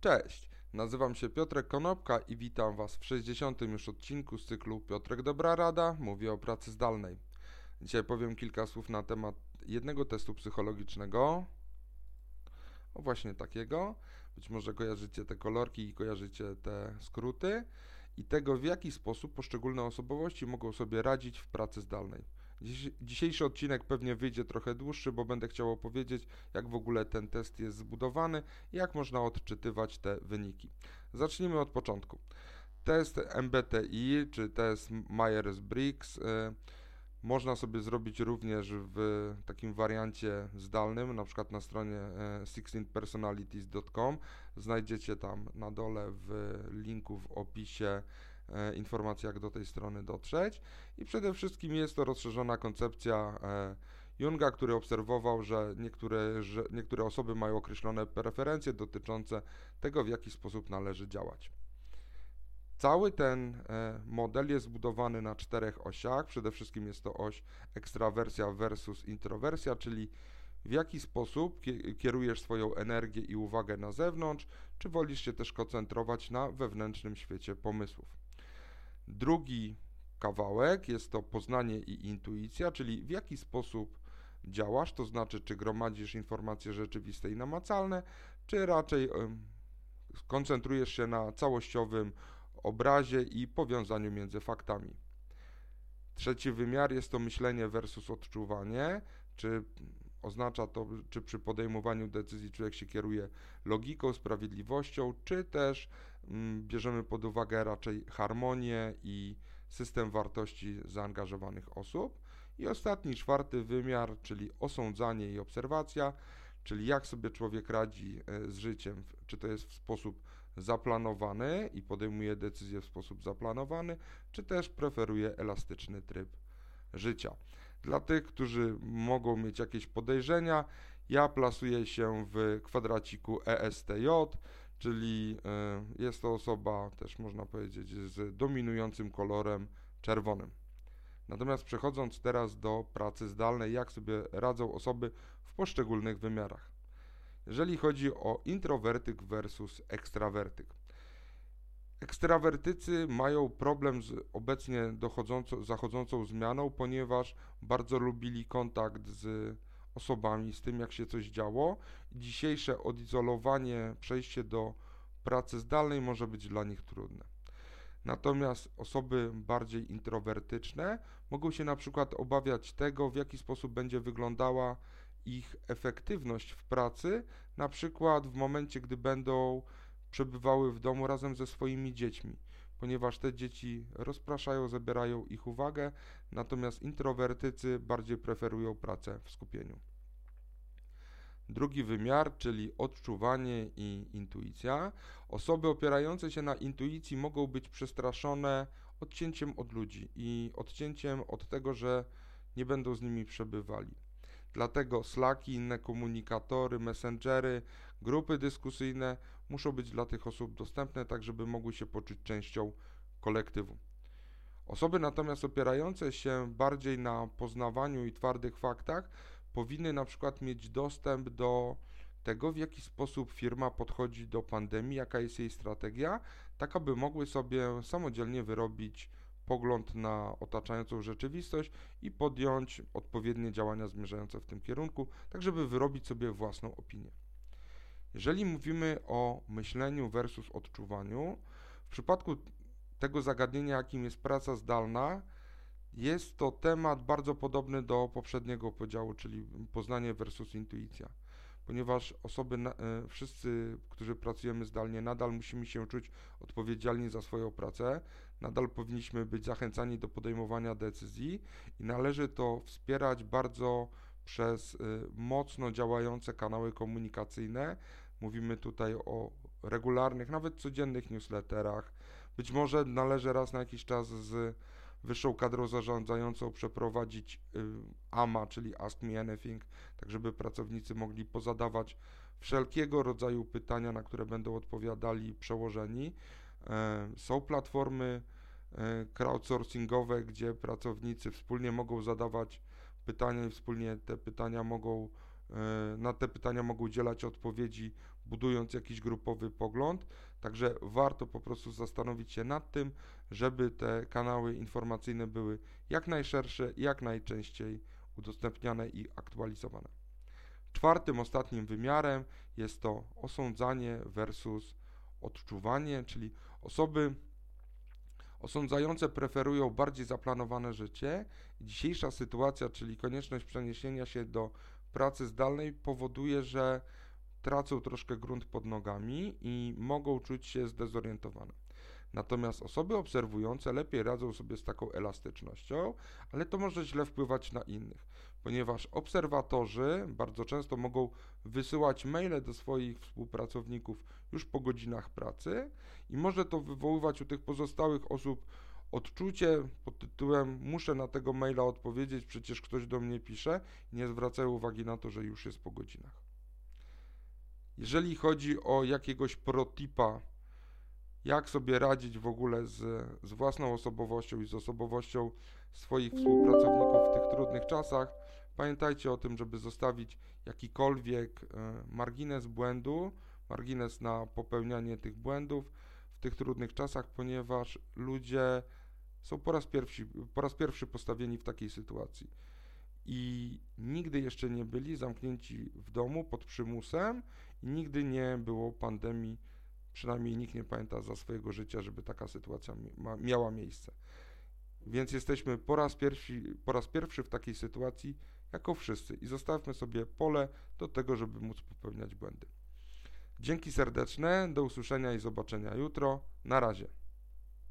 Cześć, nazywam się Piotrek Konopka i witam Was w 60. już odcinku z cyklu Piotrek Dobra Rada, mówię o pracy zdalnej. Dzisiaj powiem kilka słów na temat jednego testu psychologicznego, o właśnie takiego. Być może kojarzycie te kolorki i kojarzycie te skróty i tego, w jaki sposób poszczególne osobowości mogą sobie radzić w pracy zdalnej. Dzisiejszy odcinek pewnie wyjdzie trochę dłuższy, bo będę chciał opowiedzieć, jak w ogóle ten test jest zbudowany i jak można odczytywać te wyniki. Zacznijmy od początku. Test MBTI czy test Myers-Briggs y, można sobie zrobić również w takim wariancie zdalnym, na przykład na stronie 16personalities.com. E, Znajdziecie tam na dole w linku w opisie e, informacje, jak do tej strony dotrzeć. I przede wszystkim jest to rozszerzona koncepcja e, Junga, który obserwował, że niektóre, że niektóre osoby mają określone preferencje dotyczące tego, w jaki sposób należy działać. Cały ten e, model jest zbudowany na czterech osiach. Przede wszystkim jest to oś ekstrawersja versus introwersja, czyli w jaki sposób kierujesz swoją energię i uwagę na zewnątrz, czy wolisz się też koncentrować na wewnętrznym świecie pomysłów. Drugi kawałek jest to poznanie i intuicja, czyli w jaki sposób działasz, to znaczy czy gromadzisz informacje rzeczywiste i namacalne, czy raczej koncentrujesz się na całościowym obrazie i powiązaniu między faktami. Trzeci wymiar jest to myślenie versus odczuwanie, czy oznacza to, czy przy podejmowaniu decyzji człowiek się kieruje logiką, sprawiedliwością, czy też mm, bierzemy pod uwagę raczej harmonię i system wartości zaangażowanych osób. I ostatni, czwarty wymiar, czyli osądzanie i obserwacja, czyli jak sobie człowiek radzi e, z życiem, czy to jest w sposób zaplanowany i podejmuje decyzje w sposób zaplanowany, czy też preferuje elastyczny tryb życia. Dla tych, którzy mogą mieć jakieś podejrzenia, ja plasuję się w kwadraciku ESTJ, czyli e, jest to osoba, też można powiedzieć, z dominującym kolorem czerwonym. Natomiast przechodząc teraz do pracy zdalnej, jak sobie radzą osoby w poszczególnych wymiarach jeżeli chodzi o introwertyk versus ekstrawertyk. Ekstrawertycy mają problem z obecnie zachodzącą zmianą, ponieważ bardzo lubili kontakt z osobami, z tym jak się coś działo. Dzisiejsze odizolowanie, przejście do pracy zdalnej może być dla nich trudne. Natomiast osoby bardziej introwertyczne mogą się na przykład obawiać tego, w jaki sposób będzie wyglądała ich efektywność w pracy, na przykład w momencie, gdy będą przebywały w domu razem ze swoimi dziećmi, ponieważ te dzieci rozpraszają, zabierają ich uwagę, natomiast introwertycy bardziej preferują pracę w skupieniu. Drugi wymiar, czyli odczuwanie i intuicja. Osoby opierające się na intuicji mogą być przestraszone odcięciem od ludzi i odcięciem od tego, że nie będą z nimi przebywali. Dlatego Slacki, inne komunikatory, messengery, grupy dyskusyjne muszą być dla tych osób dostępne, tak żeby mogły się poczuć częścią kolektywu. Osoby natomiast opierające się bardziej na poznawaniu i twardych faktach powinny na przykład mieć dostęp do tego, w jaki sposób firma podchodzi do pandemii, jaka jest jej strategia, tak aby mogły sobie samodzielnie wyrobić pogląd na otaczającą rzeczywistość i podjąć odpowiednie działania zmierzające w tym kierunku, tak żeby wyrobić sobie własną opinię. Jeżeli mówimy o myśleniu versus odczuwaniu, w przypadku tego zagadnienia, jakim jest praca zdalna, jest to temat bardzo podobny do poprzedniego podziału, czyli poznanie versus intuicja ponieważ osoby, e, wszyscy, którzy pracujemy zdalnie, nadal musimy się czuć odpowiedzialni za swoją pracę, nadal powinniśmy być zachęcani do podejmowania decyzji i należy to wspierać bardzo przez e, mocno działające kanały komunikacyjne. Mówimy tutaj o regularnych, nawet codziennych newsletterach. Być może należy raz na jakiś czas z wyższą kadrą zarządzającą przeprowadzić y, AMA, czyli Ask Me Anything, tak żeby pracownicy mogli pozadawać wszelkiego rodzaju pytania, na które będą odpowiadali przełożeni. E, są platformy e, crowdsourcingowe, gdzie pracownicy wspólnie mogą zadawać pytania i wspólnie te pytania mogą, e, na te pytania mogą udzielać odpowiedzi budując jakiś grupowy pogląd. Także warto po prostu zastanowić się nad tym, żeby te kanały informacyjne były jak najszersze, jak najczęściej udostępniane i aktualizowane. Czwartym, ostatnim wymiarem jest to osądzanie versus odczuwanie, czyli osoby osądzające preferują bardziej zaplanowane życie. Dzisiejsza sytuacja, czyli konieczność przeniesienia się do pracy zdalnej powoduje, że tracą troszkę grunt pod nogami i mogą czuć się zdezorientowane. Natomiast osoby obserwujące lepiej radzą sobie z taką elastycznością, ale to może źle wpływać na innych, ponieważ obserwatorzy bardzo często mogą wysyłać maile do swoich współpracowników już po godzinach pracy i może to wywoływać u tych pozostałych osób odczucie pod tytułem muszę na tego maila odpowiedzieć, przecież ktoś do mnie pisze, nie zwracają uwagi na to, że już jest po godzinach. Jeżeli chodzi o jakiegoś protipa, jak sobie radzić w ogóle z, z własną osobowością i z osobowością swoich współpracowników w tych trudnych czasach, pamiętajcie o tym, żeby zostawić jakikolwiek e, margines błędu, margines na popełnianie tych błędów w tych trudnych czasach, ponieważ ludzie są po raz, pierwszy, po raz pierwszy postawieni w takiej sytuacji i nigdy jeszcze nie byli zamknięci w domu pod przymusem i nigdy nie było pandemii, przynajmniej nikt nie pamięta za swojego życia, żeby taka sytuacja miała miejsce. Więc jesteśmy po raz, pierwszy, po raz pierwszy w takiej sytuacji jako wszyscy i zostawmy sobie pole do tego, żeby móc popełniać błędy. Dzięki serdeczne, do usłyszenia i zobaczenia jutro. Na razie.